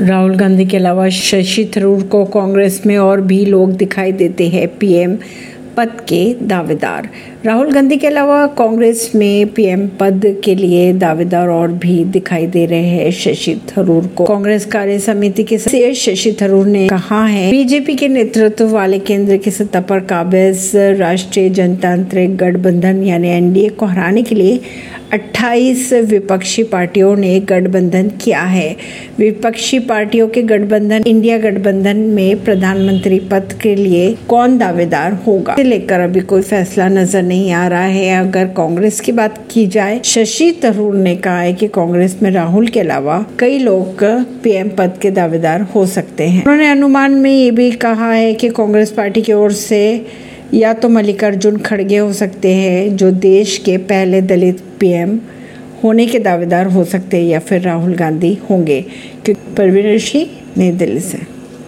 राहुल गांधी के अलावा शशि थरूर को कांग्रेस में और भी लोग दिखाई देते हैं पीएम पद के दावेदार। राहुल गांधी के अलावा कांग्रेस में पीएम पद के लिए दावेदार और भी दिखाई दे रहे हैं शशि थरूर को। कांग्रेस कार्य समिति के सदस्य शशि थरूर ने कहा है, बीजेपी के नेतृत्व वाले केंद्र की सत्ता पर काबिज राष्ट्रीय जनतांत्रिक गठबंधन यानी एनडीए को हराने के लिए 28 विपक्षी पार्टियों ने गठबंधन किया है। विपक्षी पार्टियों के गठबंधन, इंडिया गठबंधन में प्रधानमंत्री पद के लिए कौन दावेदार होगा? लेकर अभी कोई फैसला नज़र नहीं आ रहा है। अगर कांग्रेस की बात की जाए, शशि थरूर ने कहा है कि कांग्रेस में राहुल के अलावा कई लोग पीएम पद के दावेदार हो सकते हैं। उन्होंने अनुमान में ये भी कहा है कि कांग्रेस पार्टी की ओर से या तो मल्लिकार्जुन खड़गे हो सकते हैं, जो देश के पहले दलित पीएम होने के दावेदार हो सकते हैं या फिर राहुल गांधी होंगे। क्योंकि परवीन ऋषि नई दिल्ली से।